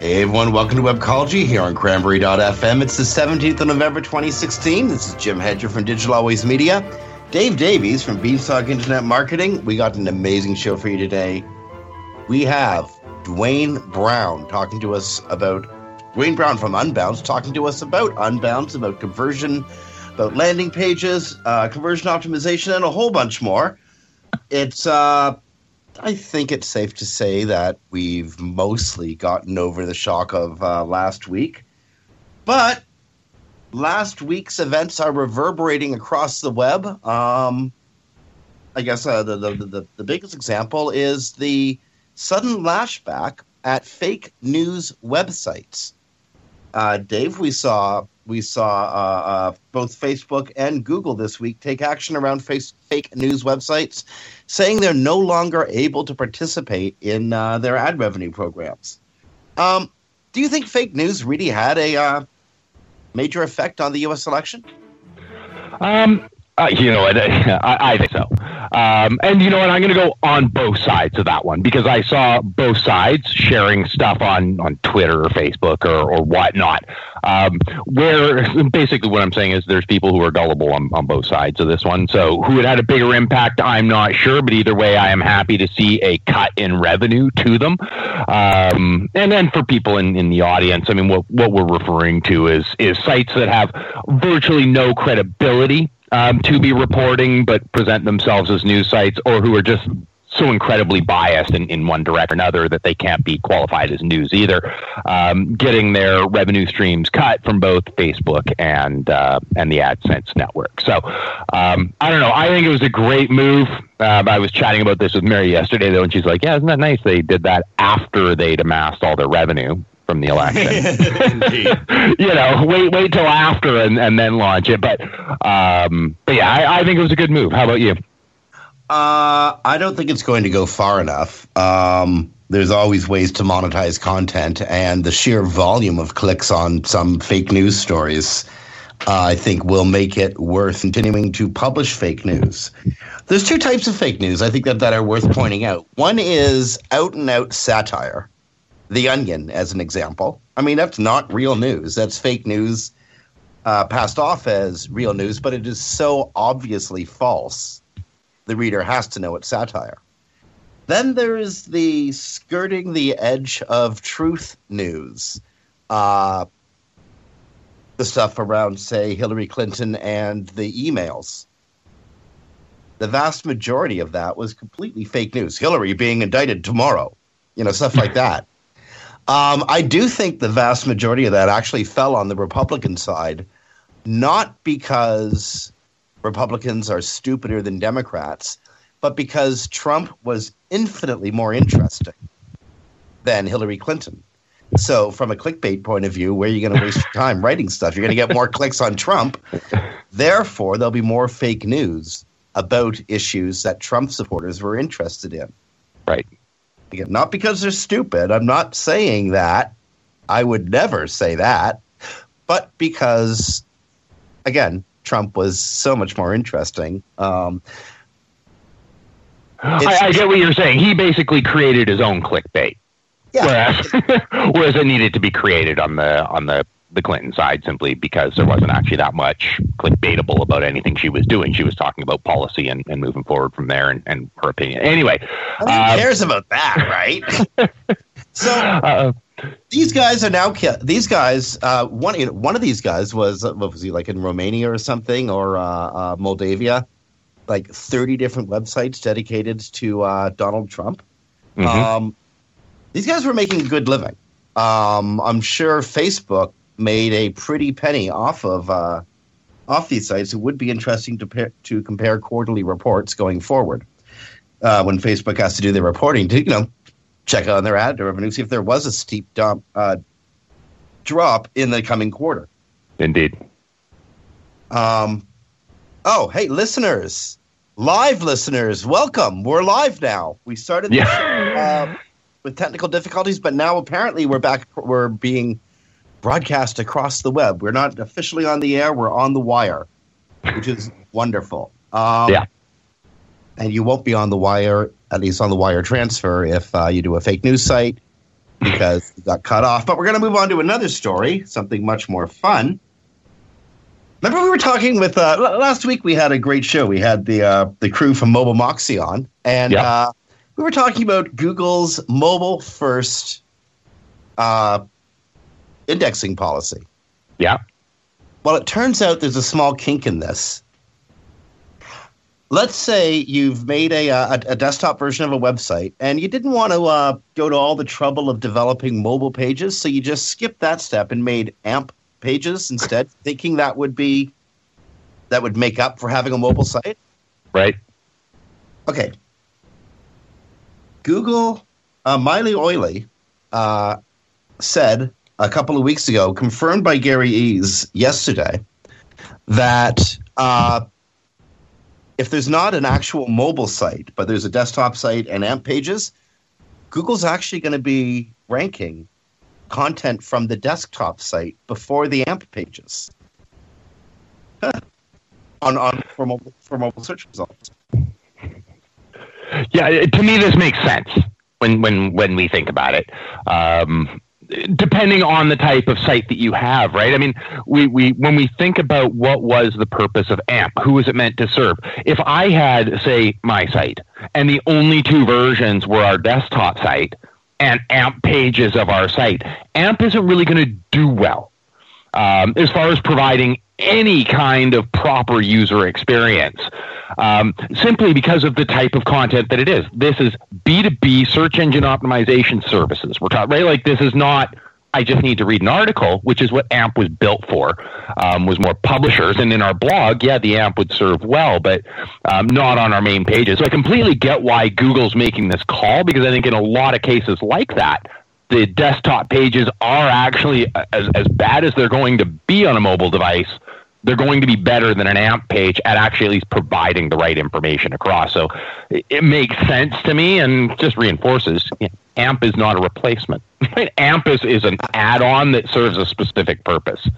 Hey everyone, welcome to Webcology here on Cranberry.fm. It's the 17th of November 2016. This is Jim Hedger from Digital Always Media. Dave Davies from Beanstalk Internet Marketing. We got an amazing show for you today. We have Duane Brown talking to us about Duane Brown from Unbounce talking to us about Unbounce, about conversion, about landing pages, uh, conversion optimization, and a whole bunch more. It's uh, I think it's safe to say that we've mostly gotten over the shock of uh, last week. But last week's events are reverberating across the web. Um, I guess uh, the, the, the, the biggest example is the sudden lashback at fake news websites. Uh, Dave, we saw we saw uh, uh, both Facebook and Google this week take action around face, fake news websites, saying they're no longer able to participate in uh, their ad revenue programs. Um, do you think fake news really had a uh, major effect on the U.S. election? Um, uh, you know, I, I think so. Um, and you know what? I'm going to go on both sides of that one because I saw both sides sharing stuff on, on Twitter or Facebook or, or whatnot. Um, where basically what I'm saying is there's people who are gullible on, on both sides of this one. So who it had a bigger impact, I'm not sure. But either way, I am happy to see a cut in revenue to them. Um, and then for people in, in the audience, I mean, what, what we're referring to is is sites that have virtually no credibility um, to be reporting but present themselves as news sites or who are just so incredibly biased in, in one direction or another that they can't be qualified as news either, um, getting their revenue streams cut from both Facebook and uh, and the AdSense network. So um, I don't know. I think it was a great move. Uh, I was chatting about this with Mary yesterday though, and she's like, "Yeah, isn't that nice? They did that after they'd amassed all their revenue." From the election, you know, wait, wait till after and, and then launch it. But, um, but yeah, I, I think it was a good move. How about you? Uh, I don't think it's going to go far enough. Um, there's always ways to monetize content, and the sheer volume of clicks on some fake news stories, uh, I think, will make it worth continuing to publish fake news. There's two types of fake news I think that, that are worth pointing out. One is out and out satire. The Onion, as an example. I mean, that's not real news. That's fake news uh, passed off as real news, but it is so obviously false the reader has to know it's satire. Then there is the skirting the edge of truth news. Uh, the stuff around, say, Hillary Clinton and the emails. The vast majority of that was completely fake news. Hillary being indicted tomorrow, you know, stuff like that. Um, I do think the vast majority of that actually fell on the Republican side, not because Republicans are stupider than Democrats, but because Trump was infinitely more interesting than Hillary Clinton. So, from a clickbait point of view, where are you going to waste your time writing stuff? You're going to get more clicks on Trump. Therefore, there'll be more fake news about issues that Trump supporters were interested in. Right. Again, not because they're stupid. I'm not saying that. I would never say that. But because, again, Trump was so much more interesting. Um, I, I, get what you're saying. He basically created his own clickbait. Yeah. Whereas, whereas it needed to be created on the on the the Clinton side simply because there wasn't actually that much clickbaitable about anything she was doing. She was talking about policy and, and moving forward from there and, and her opinion. Anyway, who um, cares about that, right? so uh, these guys are now these guys. Uh, one one of these guys was uh, what was he like in Romania or something or uh, uh, Moldavia? Like thirty different websites dedicated to uh, Donald Trump. Mm-hmm. Um, these guys were making a good living. Um, I'm sure Facebook made a pretty penny off of uh, off these sites. It would be interesting to to compare quarterly reports going forward uh, when Facebook has to do their reporting to you know check on their ad revenue, see if there was a steep dump uh, drop in the coming quarter. Indeed. Um. Oh, hey, listeners, live listeners, welcome. We're live now. We started. Yeah. uh, with technical difficulties, but now apparently we're back. We're being broadcast across the web. We're not officially on the air. We're on the wire, which is wonderful. Um, yeah. And you won't be on the wire, at least on the wire transfer, if uh, you do a fake news site because you got cut off. But we're going to move on to another story, something much more fun. Remember, we were talking with uh, last week. We had a great show. We had the uh, the crew from Mobile Moxie on, and yep. uh, we were talking about Google's mobile first uh, indexing policy. Yeah. Well, it turns out there's a small kink in this. Let's say you've made a, a, a desktop version of a website and you didn't want to uh, go to all the trouble of developing mobile pages, so you just skipped that step and made AMP pages instead, thinking that would be that would make up for having a mobile site. Right. Okay. Google, uh, Miley Oily uh, said a couple of weeks ago, confirmed by Gary Illyes yesterday, that uh, if there's not an actual mobile site, but there's a desktop site and AMP pages, Google's actually going to be ranking content from the desktop site before the AMP pages on, on for mobile, for mobile search results. Yeah, to me, this makes sense when when when we think about it. Um, depending on the type of site that you have, right? I mean, we, we when we think about what was the purpose of AMP, who was it meant to serve? If I had, say, my site, and the only two versions were our desktop site and AMP pages of our site, AMP isn't really going to do well um, as far as providing any kind of proper user experience um, simply because of the type of content that it is. This is B2B search engine optimization services. We're talking, right? Like, this is not. I just need to read an article, which is what AMP was built for, um, was more publishers. And in our blog, yeah, the AMP would serve well, but um, not on our main pages. So I completely get why Google's making this call because I think in a lot of cases like that, the desktop pages are actually as, as bad as they're going to be on a mobile device they're going to be better than an AMP page at actually at least providing the right information across. So it, makes sense to me and just reinforces AMP is not a replacement. AMP is, is an add on that serves a specific purpose.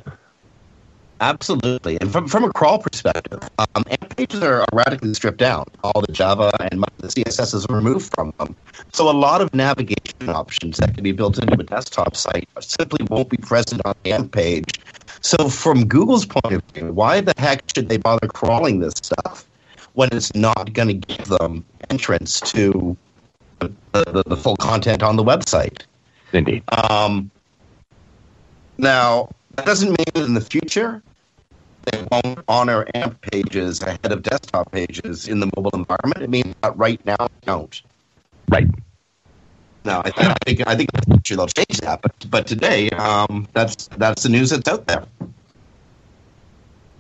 Absolutely. And from, from a crawl perspective, um, AMP pages are radically stripped down. All the Java and the CSS is removed from them. So a lot of navigation options that can be built into a desktop site simply won't be present on the AMP page so, from Google's point of view, why the heck should they bother crawling this stuff when it's not going to give them entrance to the, the, the, full content on the website? Indeed. Um, now, That doesn't mean that in the future they won't honor AMP pages ahead of desktop pages in the mobile environment. It means that right now they don't. Right. No, I, I think I think in the they'll change that. But but today, um, that's that's the news that's out there.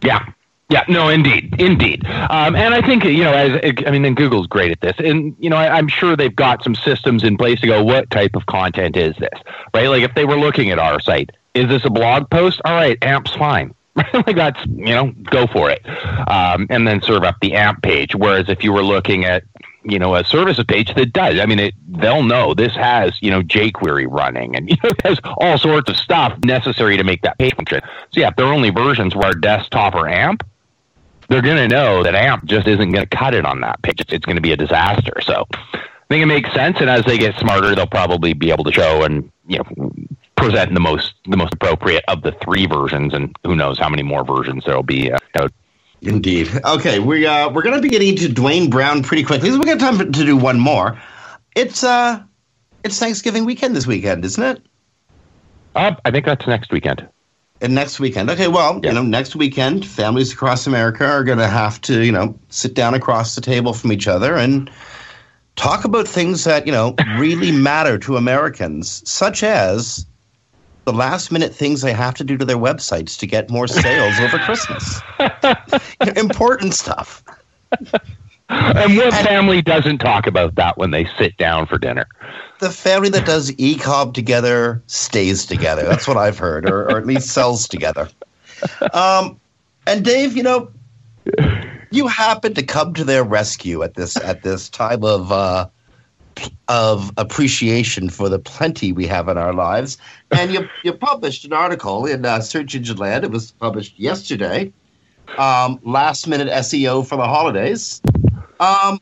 Yeah. Yeah, no, indeed, indeed, um, and I think you know, as I mean, and Google's great at this, and you know, I, I'm sure they've got some systems in place to go, what type of content is this, right? Like if they were looking at our site, is this a blog post? All right, AMP's fine. like that's you know, go for it, um, and then serve up the AMP page. Whereas if you were looking at you know a services page that does, I mean, it, they'll know this has you know jQuery running, and you know has all sorts of stuff necessary to make that page function. So yeah, if there are only versions where desktop or AMP, they're going to know that AMP just isn't going to cut it on that page. It's going to be a disaster. So I think it makes sense. And as they get smarter, they'll probably be able to show and you know present the most the most appropriate of the three versions. And who knows how many more versions there'll be. Uh, Indeed. Okay, we uh, we're going to be getting to Duane Brown pretty quickly. We got time to do one more. It's uh, it's Thanksgiving weekend this weekend, isn't it? uh, I think that's next weekend. And next weekend. Okay, well, Yeah. you know, next weekend, families across America are going to have to, you know, sit down across the table from each other and talk about things that, you know, really matter to Americans, such as the last minute things they have to do to their websites to get more sales over Christmas. Important stuff. And what family doesn't talk about that when they sit down for dinner? The family that does ECOB together stays together. That's what I've heard, or, or at least sells together. Um, and Dave, you know, you happened to come to their rescue at this at this time of uh, of appreciation for the plenty we have in our lives, and you you published an article in uh, Search Engine Land. It was published yesterday. Um, last minute SEO for the holidays. Um,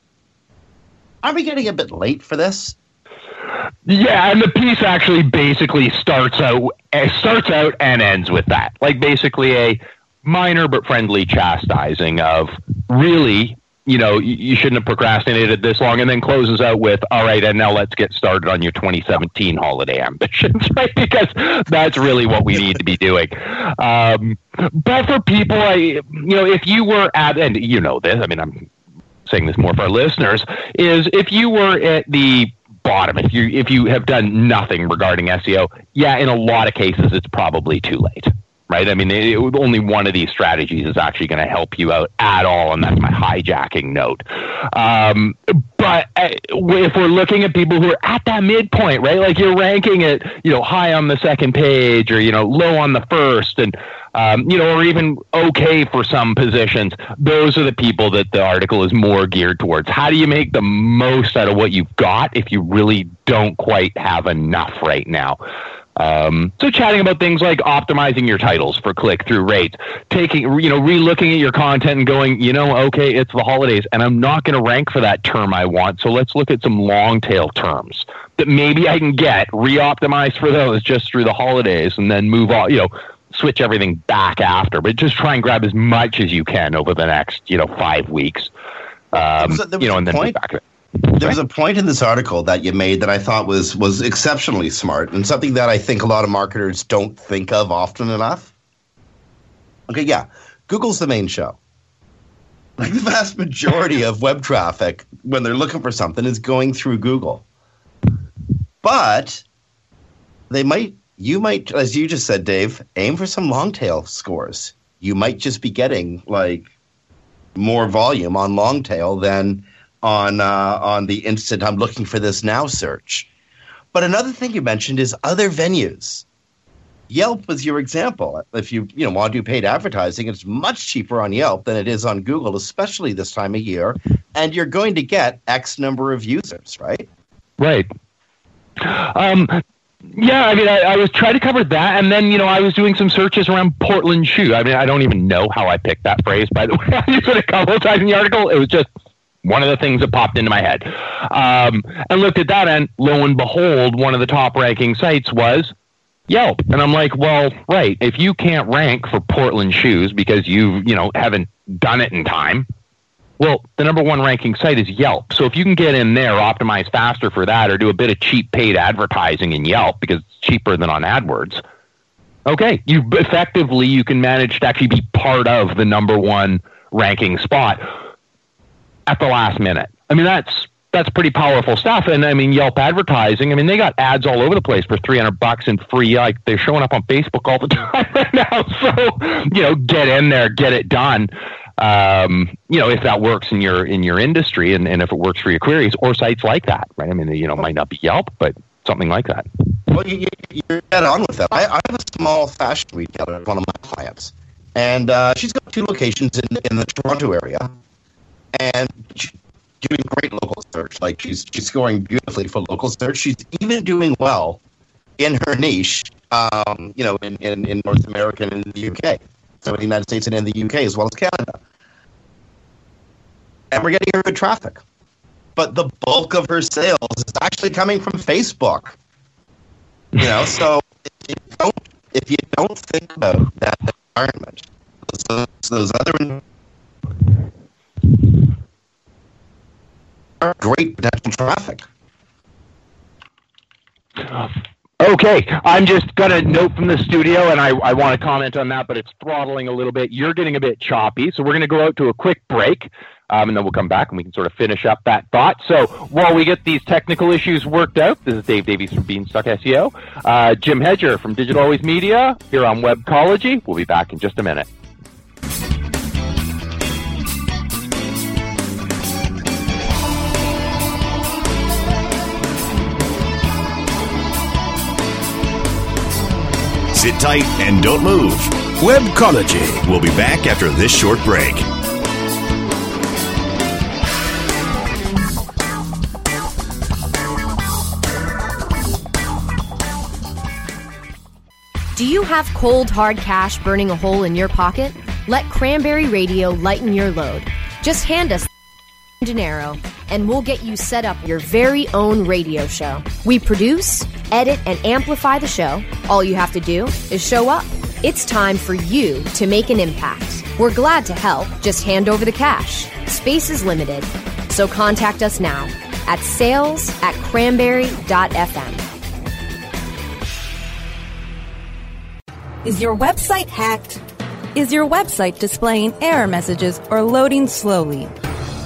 are we getting a bit late for this? Yeah, and the piece actually basically starts out eh, starts out and ends with that. Like basically a minor but friendly chastising of really, you know, you, shouldn't have procrastinated this long, and then closes out with, "All right, and now let's get started on your 2017 holiday ambitions," right? Because that's really what we need to be doing. Um, but for people, I, you know, if you were at, and you know this, I mean, I'm saying this more for our listeners, is if you were at the bottom, if you if you have done nothing regarding SEO, yeah, in a lot of cases it's probably too late. Right? I mean, it, only one of these strategies is actually going to help you out at all, and that's my hijacking note. Um, but uh, if we're looking at people who are at that midpoint, right? Like you're ranking it, you know, high on the second page, or you know, low on the first, and um, you know, or even okay for some positions. Those are the people that the article is more geared towards. How do you make the most out of what you've got if you really don't quite have enough right now? Um, so chatting about things like optimizing your titles for click-through rates, taking, you know, re-looking at your content and going, you know, okay, it's the holidays and I'm not going to rank for that term I want. So let's look at some long tail terms that maybe I can get re-optimized for those just through the holidays and then move on, you know, switch everything back after, but just try and grab as much as you can over the next, you know, five weeks. Um, was a- there was you know, and then move point- back. There was a point in this article that you made that I thought was was exceptionally smart and something that I think a lot of marketers don't think of often enough. Okay, yeah, Google's the main show. Like the vast majority of web traffic when they're looking for something is going through Google. But they might you might as you just said Dave, aim for some long tail scores. You might just be getting like more volume on long tail than on uh, on the instant I'm looking for this now search. But another thing you mentioned is other venues. Yelp was your example. If you you know want to do paid advertising, it's much cheaper on Yelp than it is on Google, especially this time of year. And you're going to get X number of users, right? Right. Um, yeah, I mean, I, I was trying to cover that, and then you know, I was doing some searches around Portland shoe. I mean, I don't even know how I picked that phrase. By the way, I used it a couple times in the article. It was just one of the things that popped into my head. Um, and looked at that, and lo and behold, one of the top ranking sites was Yelp. And I'm like, well, right. If you can't rank for Portland shoes because you, you know, haven't done it in time, well, the number one ranking site is Yelp. So if you can get in there, optimize faster for that, or do a bit of cheap paid advertising in Yelp because it's cheaper than on AdWords, Okay, you effectively you can manage to actually be part of the number one ranking spot at the last minute. I mean, that's that's pretty powerful stuff. And I mean, Yelp advertising. I mean, they got ads all over the place for three hundred bucks and free. Like they're showing up on Facebook all the time right now. So you know, get in there, get it done. Um, you know, if that works in your in your industry, and, and if it works for your queries or sites like that, right? I mean, you know, might not be Yelp, but something like that. Well, you, you're dead on with that. I, I have a small fashion retailer, one of my clients, and uh, she's got two locations in in the Toronto area, and doing great local search. Like she's she's scoring beautifully for local search. She's even doing well in her niche. Um, you know, in, in, in North America and in the UK, so in the United States and in the UK as well as Canada, and we're getting her good traffic. But the bulk of her sales is actually coming from Facebook. You know, so if you don't if you don't think about that environment, those, those other great potential traffic. Okay, I'm just got a note from the studio, and I, I want to comment on that, but it's throttling a little bit. You're getting a bit choppy, so we're going to go out to a quick break, um, and then we'll come back and we can sort of finish up that thought. So while we get these technical issues worked out, this is Dave Davies from Beanstalk SEO, uh, Jim Hedger from Digital Always Media here on Webcology. We'll be back in just a minute. Sit tight and don't move. Webcology. We'll be back after this short break. Do you have cold, hard cash burning a hole in your pocket? Let Cranberry Radio lighten your load. Just hand us dinero and we'll get you set up your very own radio show. We produce, edit, and amplify the show. All you have to do is show up. It's time for you to make an impact. We're glad to help. Just hand over the cash. Space is limited. So contact us now at sales at cranberry.fm. Is your website hacked? Is your website displaying error messages or loading slowly?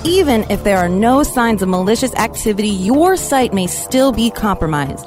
Even if there are no signs of malicious activity, your site may still be compromised.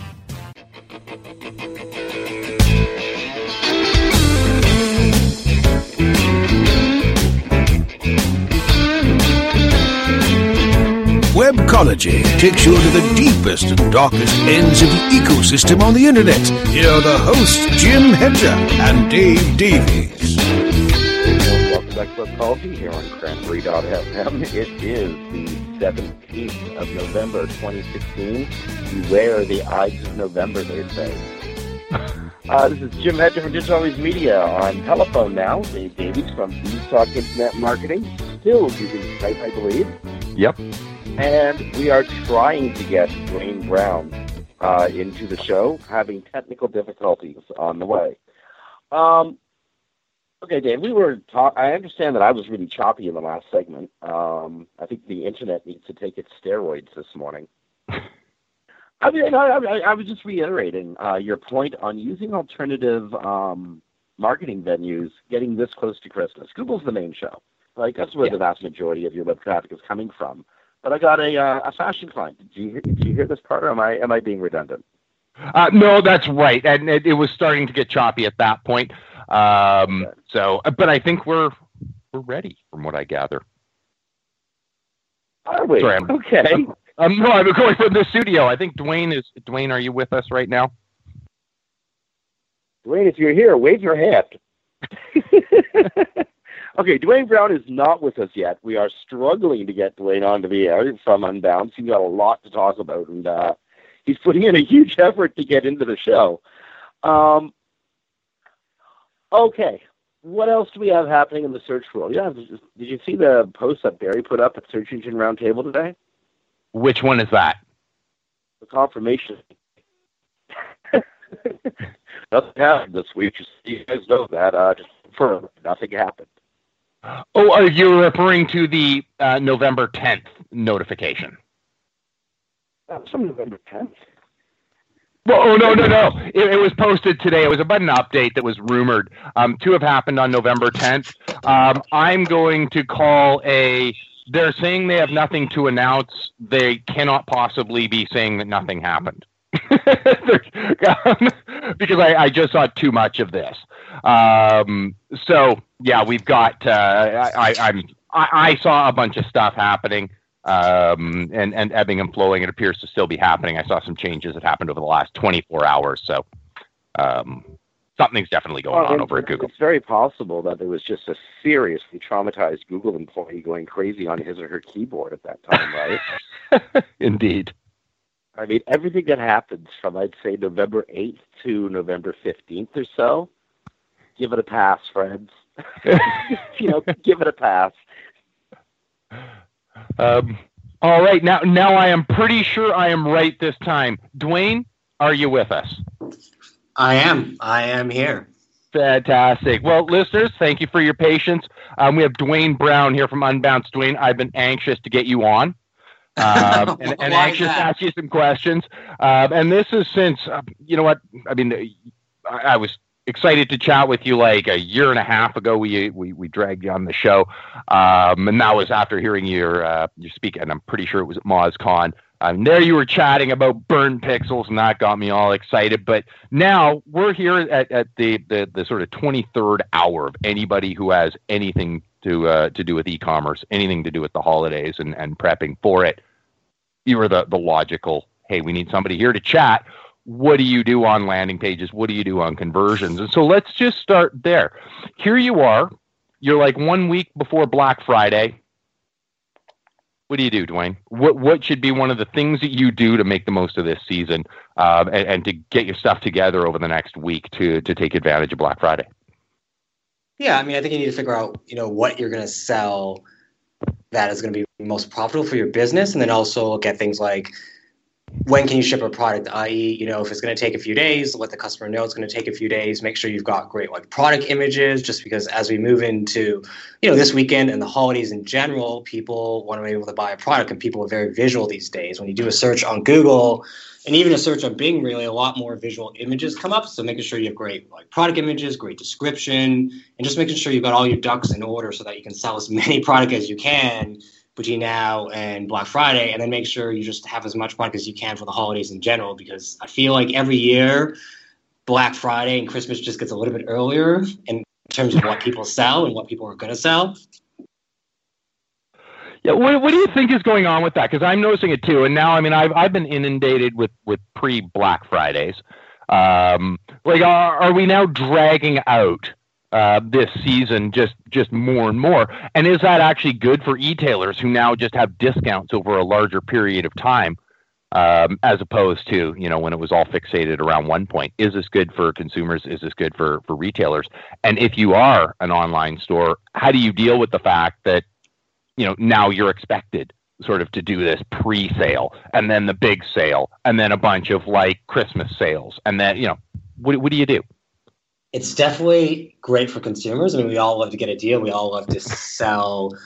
Webcology takes you into the deepest and darkest ends of the ecosystem on the internet. Here are the hosts, Jim Hedger and Dave Davies. Welcome back to Webcology here on Cranberry.fm. It is the 17th of November 2016. Beware the Ides of November, they say. Uh, this is Jim Hedger from Digital Always Media on telephone now. Dave Davies from Beanstalk Internet Marketing, still using Skype, I believe. Yep. And we are trying to get Duane Brown uh, into the show, having technical difficulties on the way. Um, okay, Dave, we were talk- I understand that I was really choppy in the last segment. Um, I think the internet needs to take its steroids this morning. I mean, I, I, I was just reiterating uh, your point on using alternative um, marketing venues getting this close to Christmas. Google's the main show. Like that's where Yeah. the vast majority of your web traffic is coming from. But I got a uh, a fashion client. Did you hear, did you hear this part, or am I am I being redundant? Uh, no, that's right, and it, it was starting to get choppy at that point. Um, so, but I think we're we're ready, from what I gather. Are we? Sorry, I'm- okay. Um, no, I'm going from the studio. I think Duane is. Duane, are you with us right now? Duane, if you're here, wave your hand. okay, Duane Brown is not with us yet. We are struggling to get Duane onto the air from Unbounce. He's got a lot to talk about, and uh, he's putting in a huge effort to get into the show. Um, okay, what else do we have happening in the search world? Yeah, did you see the post that Barry put up at Search Engine Roundtable today? Which one is that? The confirmation. nothing happened this week. Just you guys know that. Uh, just confirm, nothing happened. Oh, are you referring to the uh, November 10th notification? Was from November 10th. Well, oh no, no, no! It, it was posted today. It was about an update that was rumored um, to have happened on November 10th. Um, I'm going to call a. They're saying they have nothing to announce. They cannot possibly be saying that nothing happened. Um, because I, I just saw too much of this. Um, so yeah, we've got. Uh, I, I, I'm. I, I saw a bunch of stuff happening um, and, and ebbing and flowing. It appears to still be happening. I saw some changes that happened over the last 24 hours. So um, something's definitely going Well, on over at Google. It's very possible that there was just a seriously traumatized Google employee going crazy on his or her keyboard at that time, right? Indeed. I mean, everything that happens from, I'd say, November 8th to November 15th or so, give it a pass, friends. you know, give it a pass. Um, all right, now now I am pretty sure I am right this time. Duane, are you with us? I am. I am here. Fantastic. Well, listeners, thank you for your patience. Um, we have Duane Brown here from Unbounce. Duane, I've been anxious to get you on. Um, and, and anxious to ask you some questions. Um, and this is since, uh, you know what, I mean, I, I was excited to chat with you like a year and a half ago. We we, we dragged you on the show, um, and that was after hearing your uh, your speak, and I'm pretty sure it was at MozCon. Um, there you were chatting about burn pixels, and that got me all excited. But now we're here at, at the, the the sort of 23rd hour of anybody who has anything to uh, to do with e-commerce, anything to do with the holidays and, and prepping for it. You were the the logical. Hey, we need somebody here to chat what do you do on landing pages? What do you do on conversions? And so let's just start there. Here you are. You're like one week before Black Friday. What do you do, Duane? What what should be one of the things that you do to make the most of this season um, and, and to get your stuff together over the next week to to take advantage of Black Friday? Yeah, I mean, I think you need to figure out, you know, what you're going to sell that is going to be most profitable for your business, and then also look at things like when can you ship a product, i.e., you know, if it's going to take a few days, let the customer know it's going to take a few days. Make sure you've got great like product images, just because as we move into, you know, this weekend and the holidays in general, people want to be able to buy a product, and people are very visual these days. When you do a search on Google, and even a search on Bing, really a lot more visual images come up. So making sure you have great like product images, great description, and just making sure you've got all your ducks in order so that you can sell as many product as you can between now and Black Friday, and then make sure you just have as much product as you can for the holidays in general. Because I feel like every year, Black Friday and Christmas just gets a little bit earlier in terms of what people sell and what people are going to sell. Yeah, what, what do you think is going on with that? Because I'm noticing it too, and now I mean I've I've been inundated with with pre Black Fridays. Um, like, are, are we now dragging out uh, this season just just more and more? And is that actually good for e-tailers who now just have discounts over a larger period of time, um, as opposed to you know when it was all fixated around one point? Is this good for consumers? Is this good for for retailers? And if you are an online store, how do you deal with the fact that you know now you're expected sort of to do this pre-sale and then the big sale and then a bunch of like Christmas sales and then you know what what do you do? it's definitely great for consumers. I mean, we all love to get a deal. We all love to sell,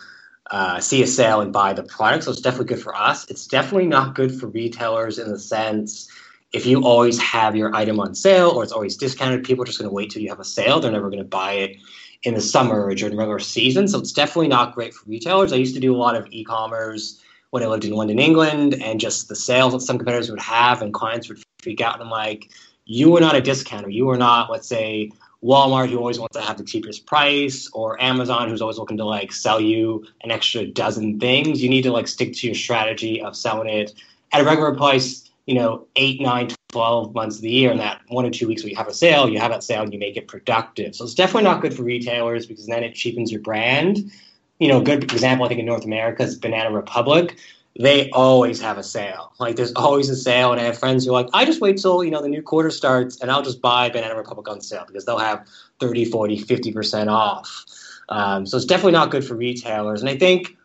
uh, see a sale and buy the product. So it's definitely good for us. It's definitely not good for retailers in the sense if you always have your item on sale or it's always discounted, people are just going to wait till you have a sale. They're never going to buy it in the summer or during regular season. So it's definitely not great for retailers. I used to do a lot of e-commerce when I lived in London, England, and just the sales that some competitors would have and clients would freak out. And I'm like, you are not a discounter. You are not, let's say, Walmart, who always wants to have the cheapest price, or Amazon, who's always looking to like sell you an extra dozen things. You need to like stick to your strategy of selling it at a regular price, you know, eight, nine, 12 months of the year. And that one or two weeks where you have a sale, you have that sale and you make it productive. So it's definitely not good for retailers because then it cheapens your brand. You know, good example, I think, in North America is Banana Republic they always have a sale. Like there's always a sale, and I have friends who are like, I just wait till you know the new quarter starts, and I'll just buy Banana Republic on sale because they'll have 30, 40, 50 percent off. Um, so it's definitely not good for retailers. And I think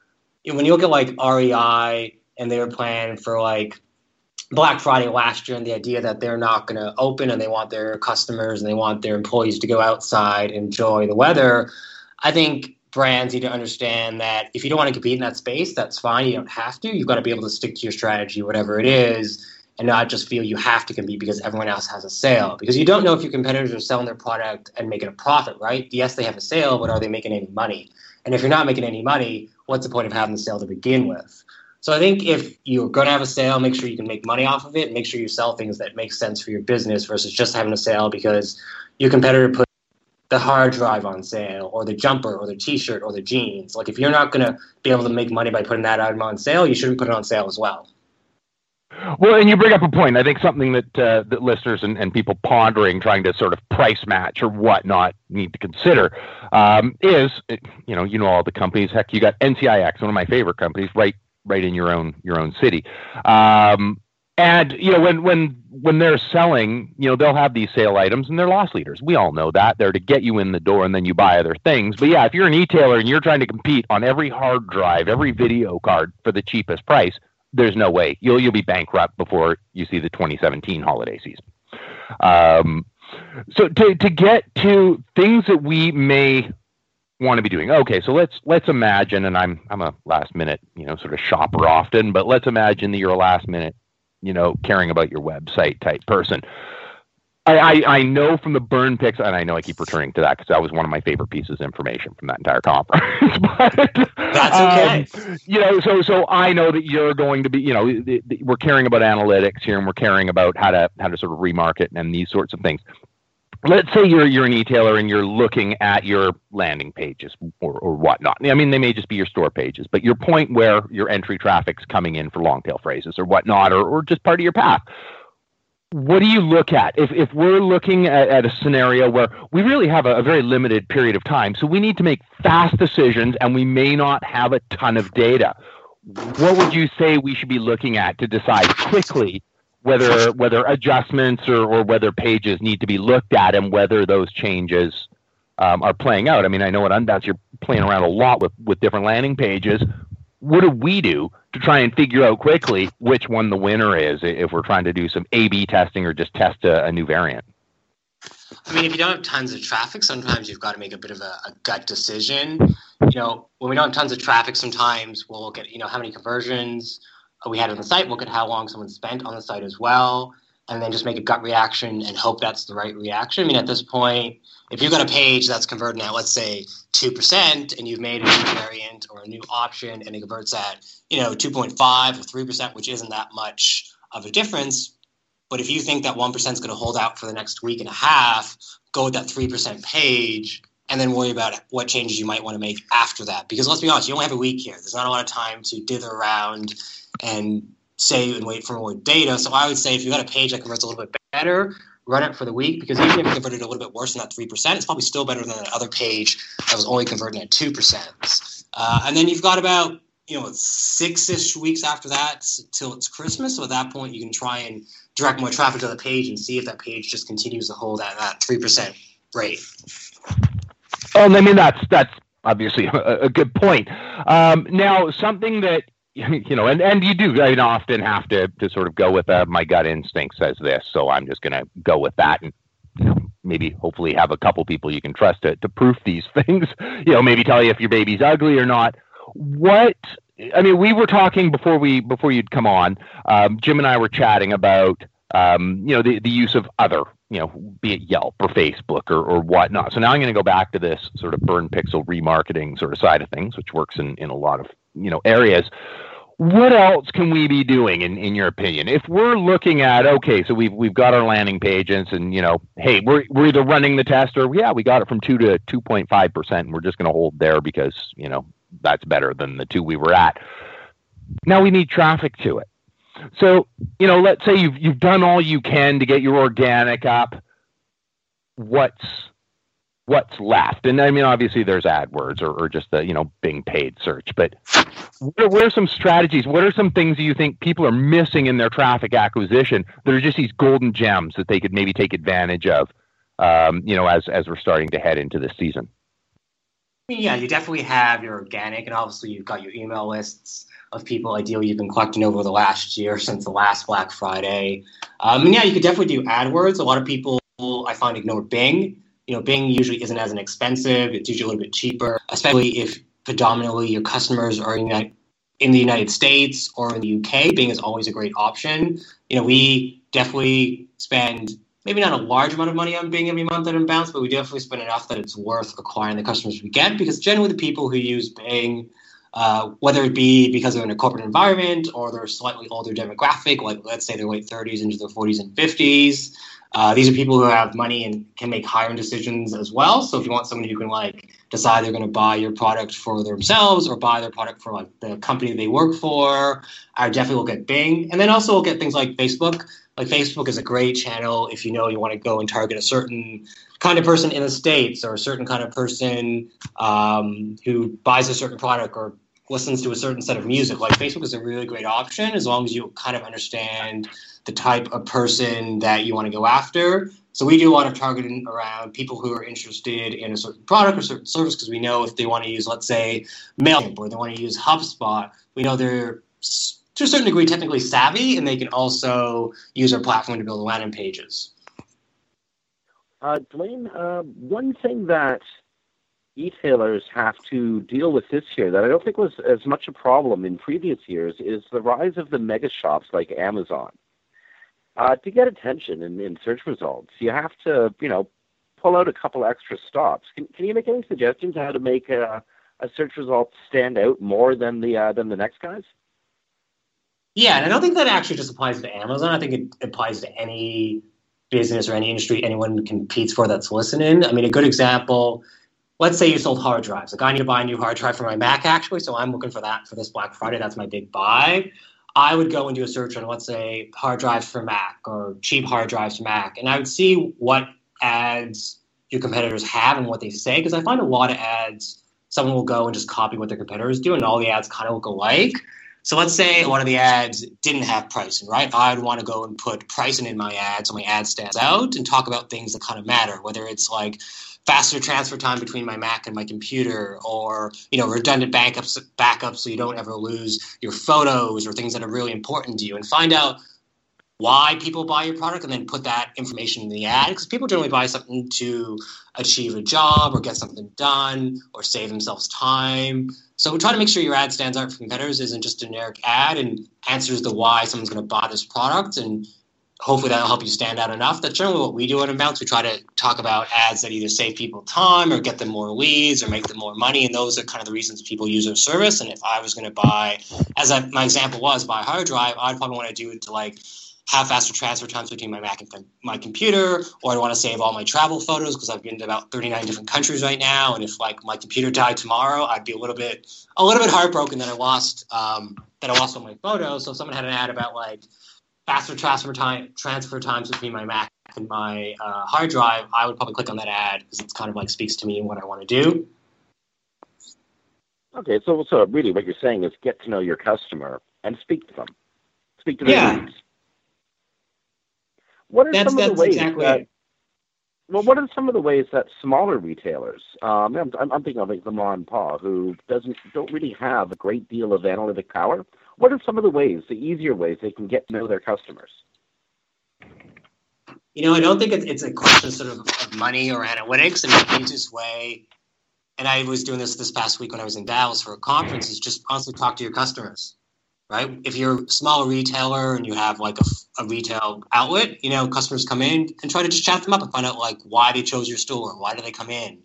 when you look at like REI and their plan for like Black Friday last year, and the idea that they're not going to open and they want their customers and they want their employees to go outside enjoy the weather, I think brands need to understand that if you don't want to compete in that space, that's fine. You don't have to. You've got to be able to stick to your strategy, whatever it is, and not just feel you have to compete because everyone else has a sale. Because you don't know if your competitors are selling their product and making a profit, right? Yes, they have a sale, but are they making any money? And if you're not making any money, what's the point of having the sale to begin with? So I think if you're going to have a sale, make sure you can make money off of it. Make sure you sell things that make sense for your business versus just having a sale because your competitor put the hard drive on sale or the jumper or the t-shirt or the jeans like if you're not going to be able to make money by putting that item on sale you shouldn't put it on sale as well well, and you bring up a point. I think something that uh, that listeners and, and people pondering, trying to sort of price match or whatnot, need to consider um, is, you know, you know all the companies. Heck, you got NCIX, one of my favorite companies, right, right in your own your own city. Um, and you know, when when when they're selling, you know, they'll have these sale items and they're loss leaders. We all know that. They're to get you in the door and then you buy other things. But yeah, if you're an e-tailer and you're trying to compete on every hard drive, every video card for the cheapest price, there's no way. You'll you'll be bankrupt before you see the 2017 holiday season. Um, so to to get to things that we may want to be doing. Okay, so let's let's imagine, and I'm I'm a last minute you know sort of shopper often, but let's imagine that you're a last minute you know, caring about your website type person. I, I, I know from the burn picks, and I know I keep returning to that because that was one of my favorite pieces of information from that entire conference. but, That's okay. Um, you know, so so I know that you're going to be, you know, we're caring about analytics here, and we're caring about how to how to sort of remarket and these sorts of things let's say you're you're an e-tailer and you're looking at your landing pages or, or whatnot. I mean, they may just be your store pages, but your point where your entry traffic's coming in for long tail phrases or whatnot, or, or just part of your path. What do you look at if, if we're looking at, at a scenario where we really have a, a very limited period of time? So we need to make fast decisions and we may not have a ton of data. What would you say we should be looking at to decide quickly whether whether adjustments or, or whether pages need to be looked at and whether those changes um, are playing out. I mean, I know at Unbounce you're playing around a lot with, with different landing pages. What do we do to try and figure out quickly which one the winner is if we're trying to do some A/B testing or just test a, a new variant? I mean, if you don't have tons of traffic, sometimes you've got to make a bit of a, a, gut decision. You know, when we don't have tons of traffic, sometimes we'll look at, you know, how many conversions, we had on the site, look at how long someone spent on the site as well, and then just make a gut reaction and hope that's the right reaction. I mean, at this point, if you've got a page that's converting at, let's say, 2%, and you've made a new variant or a new option and it converts at, you know, 2.5 or 3%, which isn't that much of a difference. But if you think that 1% is going to hold out for the next week and a half, go with that 3% page and then worry about what changes you might want to make after that. Because let's be honest, you only have a week here. There's not a lot of time to dither around and say and wait for more data. So I would say if you got a page that converts a little bit better, run it for the week because even if it converted a little bit worse than that 3%, it's probably still better than that other page that was only converting at 2%. Uh, and then you've got about you know six-ish weeks after that till it's Christmas. So at that point, you can try and direct more traffic to the page and see if that page just continues to hold at that 3% rate. Oh, I mean that's that's obviously a, a good point. Um, now, something that you know, and, and you do I mean, often have to, to sort of go with uh, my gut instinct says this, so I'm just going to go with that and maybe hopefully have a couple people you can trust to, to proof these things. You know, maybe tell you if your baby's ugly or not. What I mean, we were talking before we before you'd come on. Um, Jim and I were chatting about um, you know, the, the use of other, you know, be it Yelp or Facebook or, or whatnot. So now I'm going to go back to this sort of burn pixel remarketing sort of side of things, which works in, in a lot of, you know, areas. What else can we be doing in, in your opinion? If we're looking at, okay, so we've, we've got our landing pages and, you know, hey, we're, we're either running the test or yeah, we got it from two to 2.5% and we're just going to hold there because, you know, that's better than the two we were at. Now we need traffic to it. So, you know, let's say you've you've done all you can to get your organic up. What's what's left? And I mean, obviously, there's AdWords or, or just the you know Bing paid search. But what are, what are some strategies? What are some things that you think people are missing in their traffic acquisition that are just these golden gems that they could maybe take advantage of? Um, you know, as as we're starting to head into this season. Yeah, you definitely have your organic, and obviously you've got your email lists of people ideally you've been collecting over the last year since the last Black Friday. Um, and yeah, you could definitely do AdWords. A lot of people I find ignore Bing. You know, Bing usually isn't as inexpensive. It's usually a little bit cheaper, especially if predominantly your customers are in, in the United States or in the UK. Bing is always a great option. You know, we definitely spend maybe not a large amount of money on Bing every month at Unbounce, but we definitely spend enough that it's worth acquiring the customers we get because generally the people who use Bing uh, whether it be because they're in a corporate environment or they're slightly older demographic, like let's say their late 30s into their 40s and 50s. Uh, these are people who have money and can make hiring decisions as well. So if you want someone who can like decide they're going to buy your product for themselves or buy their product for like the company they work for, I definitely look at Bing. And then also look at things like Facebook. Like Facebook is a great channel if you know you want to go and target a certain kind of person in the states or a certain kind of person um, who buys a certain product or listens to a certain set of music. Like Facebook is a really great option as long as you kind of understand the type of person that you want to go after. So we do a lot of targeting around people who are interested in a certain product or certain service because we know if they want to use, let's say, MailChimp or they want to use HubSpot, we know they're to a certain degree technically savvy and they can also use our platform to build landing pages. Uh, Duane, uh, one thing that retailers have to deal with this year that I don't think was as much a problem in previous years is the rise of the mega shops like Amazon. Uh, to get attention in, in search results, you have to, you know, pull out a couple extra stops. Can, can you make any suggestions how to make a, a search result stand out more than the uh, than the next guys? Yeah, and I don't think that actually just applies to Amazon. I think it applies to any business or any industry anyone competes for that's listening. I mean, a good example. Let's say you sold hard drives. Like I need to buy a new hard drive for my Mac, actually, so I'm looking for that for this Black Friday. That's my big buy. I would go and do a search on, let's say, hard drives for Mac or cheap hard drives for Mac, and I would see what ads your competitors have and what they say. Because I find a lot of ads, someone will go and just copy what their competitors do, and all the ads kind of look alike. So let's say one of the ads didn't have pricing, right? I'd want to go and put pricing in my ad so my ad stands out and talk about things that kind of matter, whether it's like faster transfer time between my Mac and my computer, or you know redundant backups, backups so you don't ever lose your photos or things that are really important to you, and find out why people buy your product and then put that information in the ad because people generally buy something to achieve a job or get something done or save themselves time. So we try to make sure your ad stands out for competitors isn't just a generic ad and answers the why someone's going to buy this product and hopefully that'll help you stand out enough that's generally what we do at Unbounce we try to talk about ads that either save people time or get them more leads or make them more money and those are kind of the reasons people use our service and if i was going to buy as I, my example was buy a hard drive i'd probably want to do it to like have faster transfer times between my Mac and my computer, or I'd want to save all my travel photos because I've been to about 39 different countries right now. And if like my computer died tomorrow, I'd be a little bit a little bit heartbroken that I lost um, that I lost all my photos. So someone had an ad about like faster transfer time transfer times between my Mac and my uh, hard drive, I would probably click on that ad because it's kind of like speaks to me and what I want to do. Okay, so so really, what you're saying is get to know your customer and speak to them, speak to their Yeah. needs. What are That's- some of that's the ways exactly that? Well, what are some of the ways that smaller retailers? Um, I'm, I'm thinking of like the mom and pa who doesn't don't really have a great deal of analytic power. What are some of the ways, the easier ways they can get to know their customers? You know, I don't think it's, it's a question sort of of money or analytics. I mean, the easiest way, and I was doing this this past week when I was in Dallas for a conference, is just honestly talk to your customers. right? If you're a small retailer and you have like a, a, retail outlet, you know, customers come in and try to just chat them up and find out like why they chose your store, why do they come in.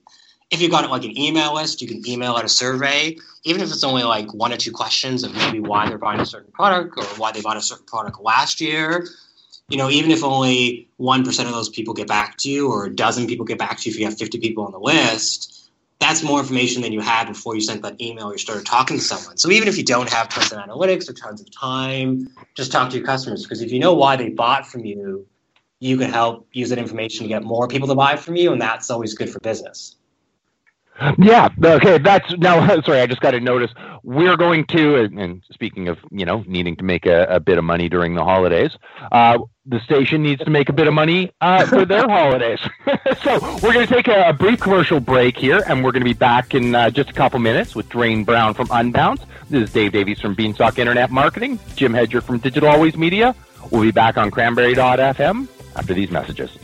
If you've got like an email list, you can email out a survey, even if it's only like one or two questions of maybe why they're buying a certain product or why they bought a certain product last year. You know, even if only 1% of those people get back to you or a dozen people get back to you if you have 50 people on the list, that's more information than you had before you sent that email or started talking to someone. So even if you don't have tons of analytics or tons of time, just talk to your customers because if you know why they bought from you, you can help use that information to get more people to buy from you, and that's always good for business. Yeah. Okay. That's now. Sorry, I just got to notice. We're going to, and speaking of, you know, needing to make a, a bit of money during the holidays, uh, the station needs to make a bit of money uh, for their holidays. so we're going to take a, a, brief commercial break here, and we're going to be back in uh, just a couple minutes with Duane Brown from Unbounce. This is Dave Davies from Beanstalk Internet Marketing, Jim Hedger from Digital Always Media. We'll be back on Cranberry.fm after these messages.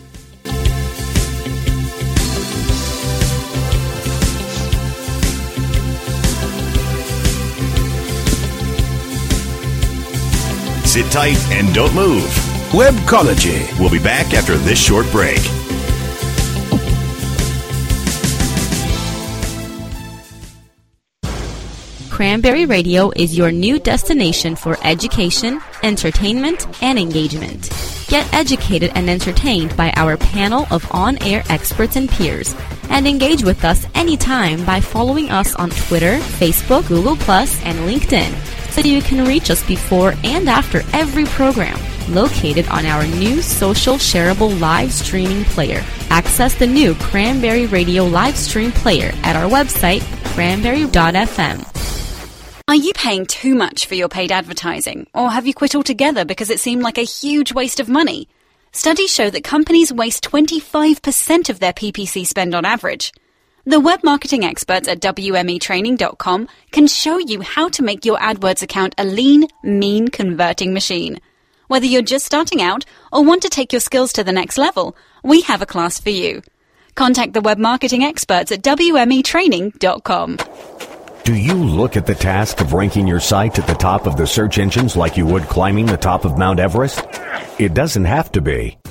Sit tight and don't move. Webcology. We'll be back after this short break. Cranberry Radio is your new destination for education, entertainment, and engagement. Get educated and entertained by our panel of on air experts and peers, and engage with us anytime by following us on Twitter, Facebook, Google, and LinkedIn so you can reach us before and after every program. Located on our new social shareable live streaming player. Access the new Cranberry Radio live stream player at our website, cranberry.fm. Are you paying too much for your paid advertising? Or have you quit altogether because it seemed like a huge waste of money? Studies show that companies waste 25% of their PPC spend on average. The web marketing experts at WMEtraining.com can show you how to make your AdWords account a lean, mean converting machine. Whether you're just starting out or want to take your skills to the next level, we have a class for you. Contact the web marketing experts at WMEtraining.com. Do you look at the task of ranking your site at the top of the search engines like you would climbing the top of Mount Everest? It doesn't have to be.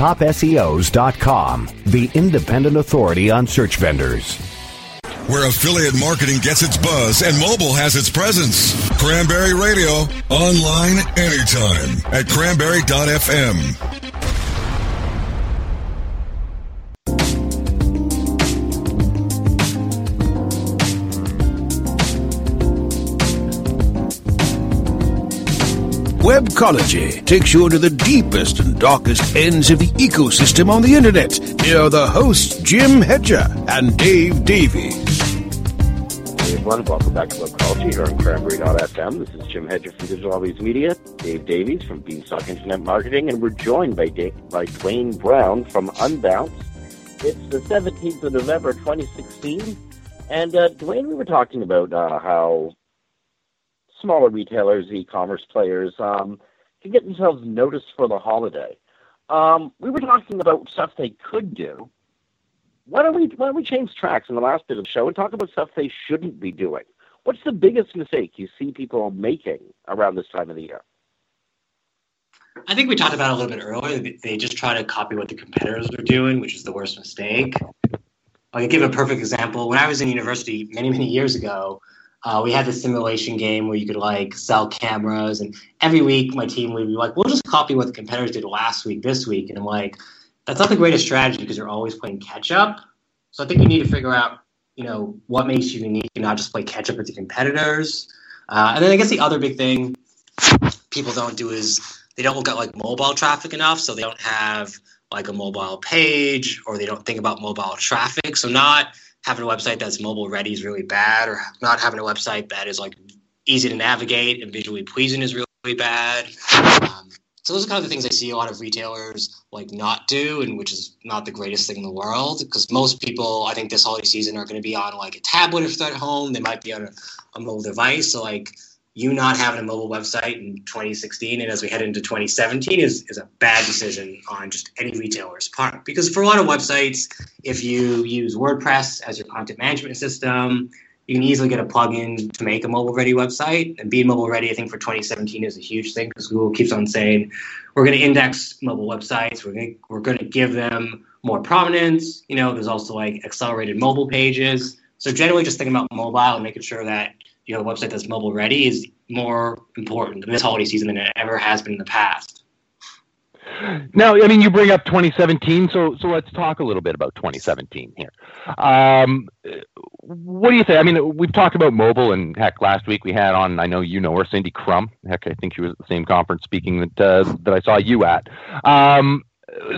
TopSEOs.com, the independent authority on search vendors. Where affiliate marketing gets its buzz and mobile has its presence. Cranberry Radio, online anytime at cranberry.fm. Webcology takes you into the deepest and darkest ends of the ecosystem on the internet. Here are the hosts, Jim Hedger and Dave Davies. Hey everyone, welcome back to Webcology here on Cranberry.fm. This is Jim Hedger from Digital Always Media, Dave Davies from Beanstalk Internet Marketing, and we're joined by, Dave, by Duane Brown from Unbounce. It's the 17th of November 2016, and uh, Duane, we were talking about uh, how smaller retailers, e-commerce players, um, can get themselves noticed for the holiday. Um, we were talking about stuff they could do. Why don't we why don't we change tracks in the last bit of the show and talk about stuff they shouldn't be doing? What's the biggest mistake you see people making around this time of the year? I think we talked about a little bit earlier. They just try to copy what the competitors are doing, which is the worst mistake. I'll give a perfect example. When I was in university many, many years ago, uh, we had the simulation game where you could like sell cameras, and every week my team would be like, "We'll just copy what the competitors did last week, this week," and I'm like, "That's not the greatest strategy because you're always playing catch up." So I think you need to figure out, you know, what makes you unique and not just play catch up with the competitors. Uh, and then I guess the other big thing people don't do is they don't look at like mobile traffic enough, so they don't have like a mobile page or they don't think about mobile traffic. So not having a website that's mobile ready is really bad, or not having a website that is like easy to navigate and visually pleasing is really, bad. Um, so those are kind of the things I see a lot of retailers like not do, and which is not the greatest thing in the world. Because most people, I think, this holiday season are going to be on like a tablet if they're at home. They might be on a, a mobile device. So like you not having a mobile website in 2016 and as we head into 2017 is, is a bad decision on just any retailer's part. Because for a lot of websites, if you use WordPress as your content management system, you can easily get a plugin to make a mobile ready website. And being mobile ready, I think for 2017 is a huge thing because Google keeps on saying we're going to index mobile websites. We're going we're going to give them more prominence. You know, there's also like accelerated mobile pages. So generally, just thinking about mobile and making sure that you know, a website that's mobile ready is more important this holiday season than it ever has been in the past. Now, I mean, you bring up 2017, so so let's talk a little bit about 2017 here. Um, what do you think? I mean, we've talked about mobile, and heck, last week we had on. I know you know her, Cindy Krum. Heck, I think she was at the same conference speaking that uh, that I saw you at. Um,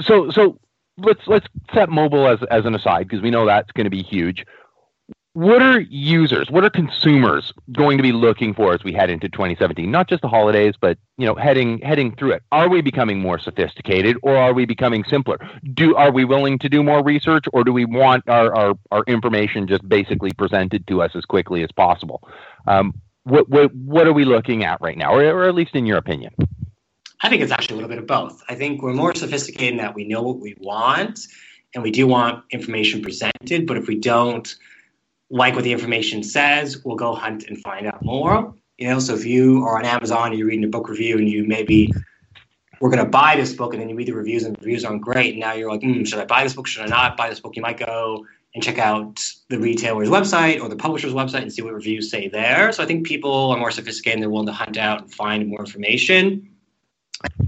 so so let's let's set mobile as as an aside because we know that's going to be huge what are users, what are consumers going to be looking for as we head into 2017? Not just the holidays, but you know, heading heading through it. Are we becoming more sophisticated, or are we becoming simpler? Do are we willing to do more research, or do we want our our, our information just basically presented to us as quickly as possible? Um, what what what are we looking at right now, or, or at least in your opinion? I think it's actually a little bit of both. I think we're more sophisticated in that we know what we want, and we do want information presented. But if we don't like what the information says, we'll go hunt and find out more. You know, so if you are on Amazon, and you're reading a book review, and you maybe we're going to buy this book, and then you read the reviews, and the reviews aren't great. And now you're like, mm, should I buy this book? Should I not buy this book? You might go and check out the retailer's website or the publisher's website and see what reviews say there. So I think people are more sophisticated and they're willing to hunt out and find more information.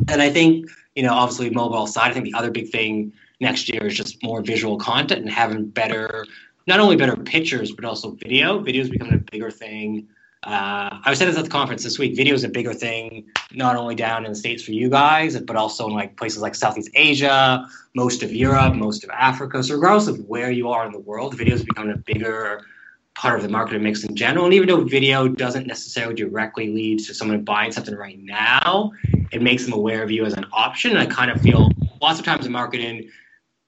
And I think, you know, obviously mobile side, I think the other big thing next year is just more visual content and having better not only better pictures but also video. Video is becoming a bigger thing. Uh, I was saying this at the conference this week. Video is a bigger thing, not only down in the states for you guys, but also in like places like Southeast Asia, most of Europe, most of Africa. So regardless of where you are in the world, video is becoming a bigger part of the marketing mix in general. And even though video doesn't necessarily directly lead to someone buying something right now, it makes them aware of you as an option. And I kind of feel lots of times in marketing,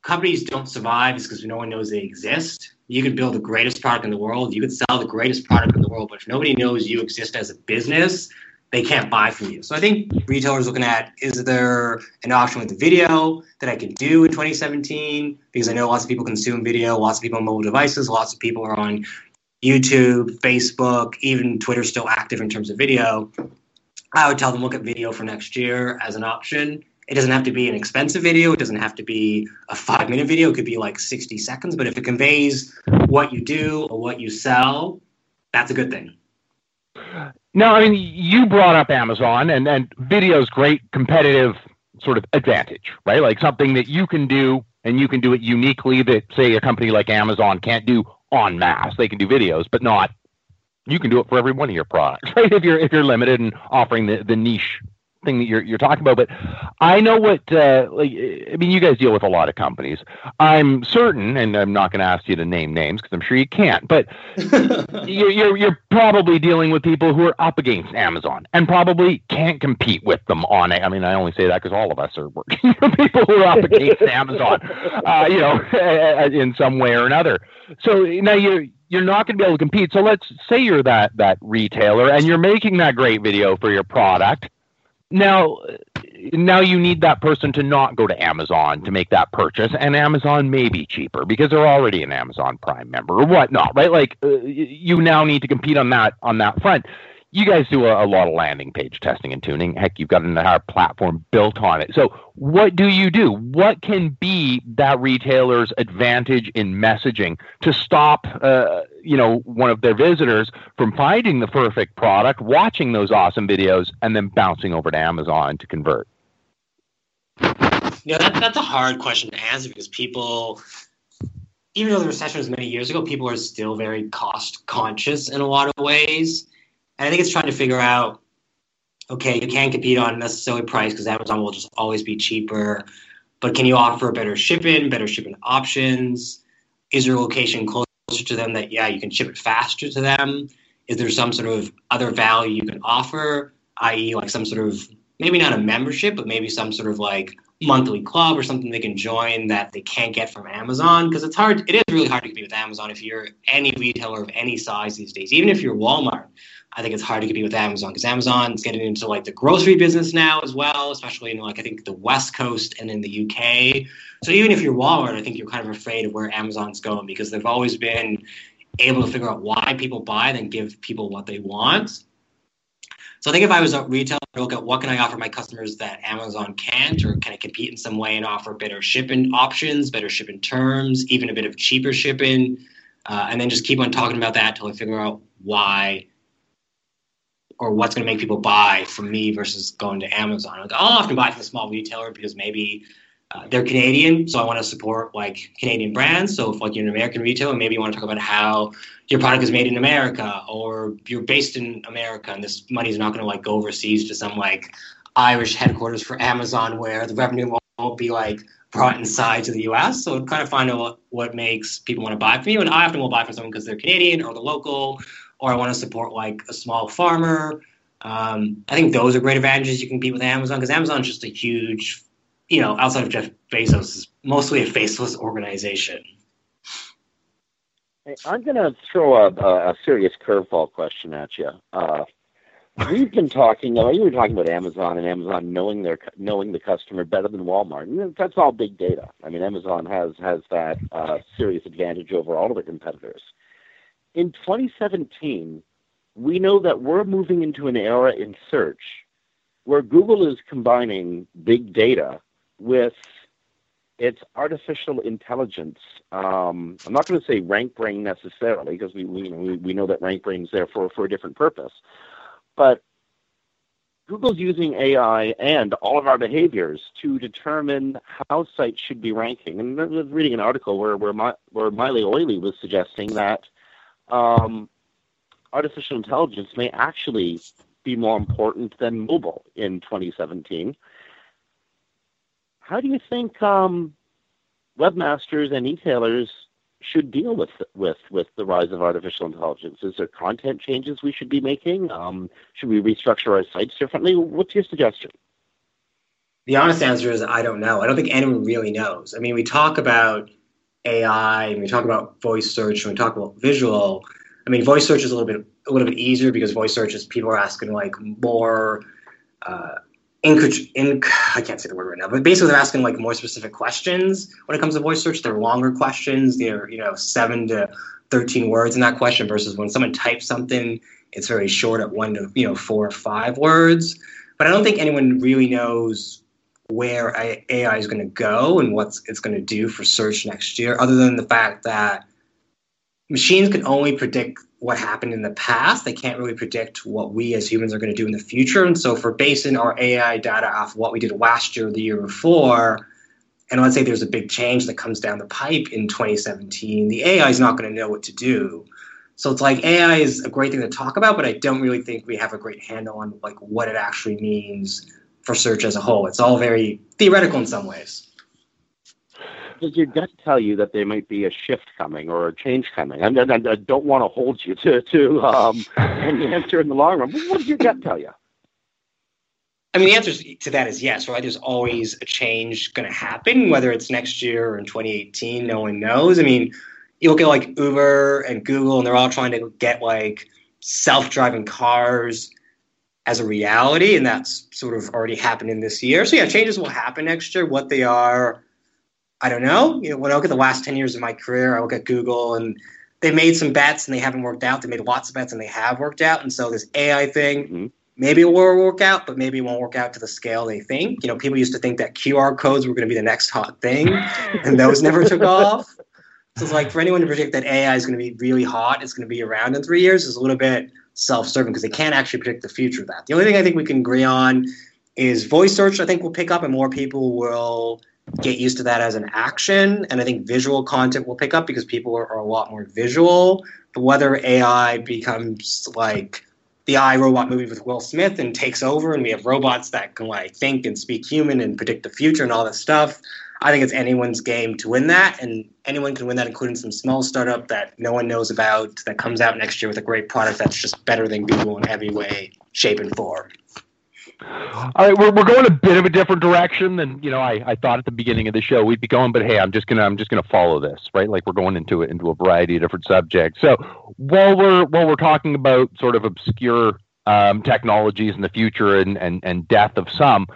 companies don't survive because no one knows they exist you could build the greatest product in the world, you could sell the greatest product in the world, but if nobody knows you exist as a business, they can't buy from you. So I think retailers looking at is there an option with video that I can do in 2017? Because I know lots of people consume video, lots of people on mobile devices, lots of people are on YouTube, Facebook, even Twitter still active in terms of video. I would tell them look at video for next year as an option it doesn't have to be an expensive video. It doesn't have to be a five minute video. It could be like 60 seconds. But if it conveys what you do or what you sell, that's a good thing. No, I mean, you brought up Amazon, and, and video's great competitive sort of advantage, right? Like something that you can do and you can do it uniquely that, say, a company like Amazon can't do on mass They can do videos, but not. You can do it for every one of your products, right? If you're if you're limited and offering the, the niche thing that you're you're talking about, but I know what uh, like I mean. You guys deal with a lot of companies. I'm certain, and I'm not going to ask you to name names because I'm sure you can't. But you're, you're you're probably dealing with people who are up against Amazon and probably can't compete with them on it. I mean, I only say that because all of us are working for people who are up against Amazon, uh, you know, in some way or another. So now you're you're not going to be able to compete. So let's say you're that that retailer and you're making that great video for your product now now you need that person to not go to Amazon to make that purchase, and Amazon may be cheaper because they're already an Amazon Prime member or whatnot, right? Like uh, you now need to compete on that on that front you guys do a, a, lot of landing page testing and tuning. Heck, you've got an entire platform built on it. So, what do you do? What can be that retailer's advantage in messaging to stop, uh, you know, one of their visitors from finding the perfect product, watching those awesome videos, and then bouncing over to Amazon to convert? Yeah, that, that's a hard question to answer because people even though the recession was many years ago, people are still very cost conscious in a lot of ways. And I think it's trying to figure out okay, you can't compete on necessarily price because Amazon will just always be cheaper. But can you offer better shipping, better shipping options? Is your location closer to them that, yeah, you can ship it faster to them? Is there some sort of other value you can offer, i.e., like some sort of maybe not a membership, but maybe some sort of like monthly club or something they can join that they can't get from Amazon because it's hard. It is really hard to compete with Amazon if you're any retailer of any size these days. Even if you're Walmart, I think it's hard to compete with Amazon because Amazon is getting into like the grocery business now as well, especially in like I think the West Coast and in the UK. So even if you're Walmart, I think you're kind of afraid of where Amazon's going because they've always been able to figure out why people buy then give people what they want. So I think if I was a retailer, look at what can I offer my customers that Amazon can't, or can I compete in some way and offer better shipping options, better shipping terms, even a bit of cheaper shipping, uh, and then just keep on talking about that until I figure out why or what's going to make people buy from me versus going to Amazon. Like, I'll often buy from a small retailer because maybe uh, they're Canadian, so I want to support like Canadian brands. So if like you're an American retailer, maybe you want to talk about how your product is made in America or you're based in America, and this money is not going to like go overseas to some like Irish headquarters for Amazon where the revenue won't be like brought inside to the U.S. So kind of find out what, what makes people want to buy from you, and I often will buy from someone because they're Canadian or the local, or I want to support like a small farmer. Um, I think those are great advantages you can compete with Amazon because Amazon is just a huge you know, outside of Jeff Bezos, is mostly a faceless organization. Hey, I'm going to throw a, a, serious curveball question at you. Uh, we've been talking. You, know, you were talking about Amazon and Amazon knowing their knowing the customer better than Walmart. And that's all big data. I mean, Amazon has has that uh, serious advantage over all of the competitors. In 2017, we know that we're moving into an era in search where Google is combining big data with its artificial intelligence. Um, I'm not going to say RankBrain necessarily because we, we, we know that RankBrain is there for, for a different purpose. But Google's using AI and all of our behaviors to determine how sites should be ranking. And I was reading an article where where, My, where Maile Ohye was suggesting that um, artificial intelligence may actually be more important than mobile in 2017 how do you think um, webmasters and retailers should deal with with with the rise of artificial intelligence? Is there content changes we should be making? Um, should we restructure our sites differently? What's your suggestion? The honest answer is I don't know. I don't think anyone really knows. I mean, we talk about AI and we talk about voice search and we talk about visual. I mean, voice search is a little bit a little bit easier because voice search is people are asking like more uh, in, I can't say the word right now, but basically they're asking like more specific questions when it comes to voice search. They're longer questions. They're you know seven to thirteen words in that question versus when someone types something, it's very short at one to you know four or five words. But I don't think anyone really knows where AI is going to go and what it's going to do for search next year, other than the fact that machines can only predict what happened in the past. They can't really predict what we as humans are going to do in the future. And so, for basing our AI data off what we did last year or the year before, and let's say there's a big change that comes down the pipe in 2017, the AI is not going to know what to do. So it's like AI is a great thing to talk about, but I don't really think we have a great handle on like what it actually means for search as a whole. It's all very theoretical in some ways does your gut tell you that there might be a shift coming or a change coming? I, I, I don't want to hold you to to um, an answer in the long run. What does your gut tell you? I mean, the answer to that is yes, right? There's always a change going to happen, whether it's next year or in 2018, no one knows. I mean, you look at like Uber and Google, and they're all trying to get like self driving cars as a reality, and that's sort of already happening this year. So, yeah, changes will happen next year. What they are, I don't know. You know, when I look at the last 10 years of my career, I look at Google and they made some bets and they haven't worked out. They made lots of bets and they have worked out. And so this AI thing, mm-hmm. maybe it will work out, but maybe it won't work out to the scale they think. You know, people used to think that QR codes were going to be the next hot thing, and those never took off. So it's like for anyone to predict that AI is going to be really hot, it's going to be around in three years, is a little bit self-serving because they can't actually predict the future of that. The only thing I think we can agree on is voice search. I think will pick up, and more people will get used to that as an action. And I think visual content will pick up because people are, are a lot more visual. But whether AI becomes like the iRobot movie with Will Smith and takes over, and we have robots that can like think and speak human and predict the future and all this stuff. I think it's anyone's game to win that, and anyone can win that, including some small startup that no one knows about that comes out next year with a great product that's just better than Google in every way, shape, and form. All right, we're, we're going a bit of a different direction than you know I, I thought at the beginning of the show we'd be going, but hey, I'm just gonna I'm just gonna follow this, right? Like we're going into it into a variety of different subjects. So while we're while we're talking about sort of obscure um, technologies in the future and, and and death of some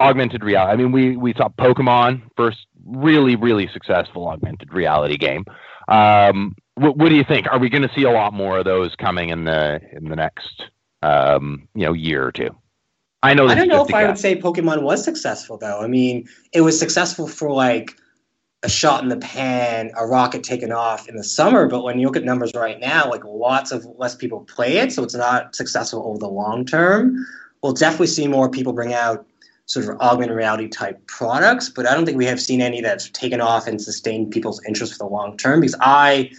augmented reality. I mean, we we saw Pokemon first really really successful augmented reality game. Um, what, what do you think? Are we going to see a lot more of those coming in the in the next um, you know year or two? I know. I don't know if I would say Pokemon was successful though. I mean, it was successful for like a shot in the pan, a rocket taken off in the summer. But when you look at numbers right now, like lots of less people play it, so it's not successful over the long term. We'll definitely see more people bring out sort of augmented reality type products, but I don't think we have seen any that's taken off and sustained people's interest for the long term. Because I,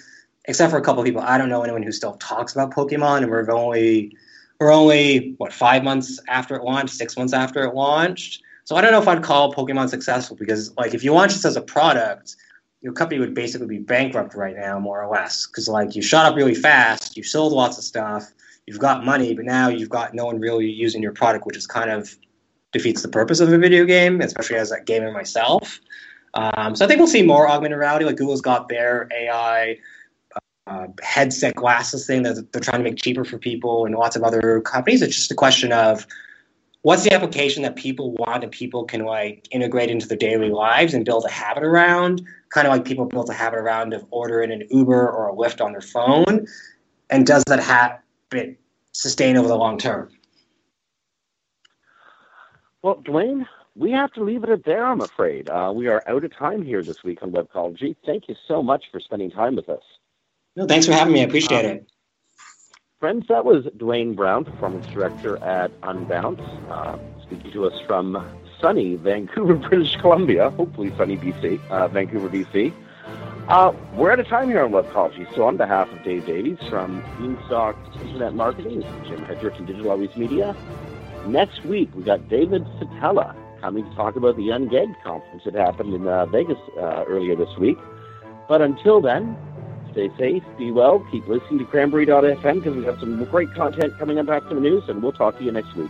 except for a couple of people, I don't know anyone who still talks about Pokemon, and we're only we're only what five months after it launched, six months after it launched. So I don't know if I'd call Pokemon successful because like if you launch this as a product, your company would basically be bankrupt right now, more or less. Because like you shot up really fast, you sold lots of stuff, you've got money, but now you've got no one really using your product, which is kind of defeats the purpose of a video game, especially as a gamer myself. Um, so I think we'll see more augmented reality. Like Google's got their AI uh, headset glasses thing that they're trying to make cheaper for people and lots of other companies. It's just a question of what's the application that people want and people can like integrate into their daily lives and build a habit around, kind of like people built a habit around of ordering an Uber or a Lyft on their phone. And does that habit sustain over the long term? Well, Duane, we have to leave it at there, I'm afraid. Uh, we are out of time here this week on Webcology. Thank you so much for spending time with us. No, thanks for having me. I appreciate um, it. Friends, that was Duane Brown, Performance Director at Unbounce, uh, speaking to us from sunny Vancouver, British Columbia, hopefully sunny BC, uh, Vancouver, BC. Uh, we're out of time here on Webcology, so on behalf of Dave Davies from Beanstalk Internet Marketing, Jim Hedger from Digital Always Media, next week we got David Satella coming to talk about the Ungag conference that happened in uh, Vegas uh, earlier this week. But until then, Stay safe, be well, keep listening to cranberry.fm because we have some great content coming up after the news, and we'll talk to you next week.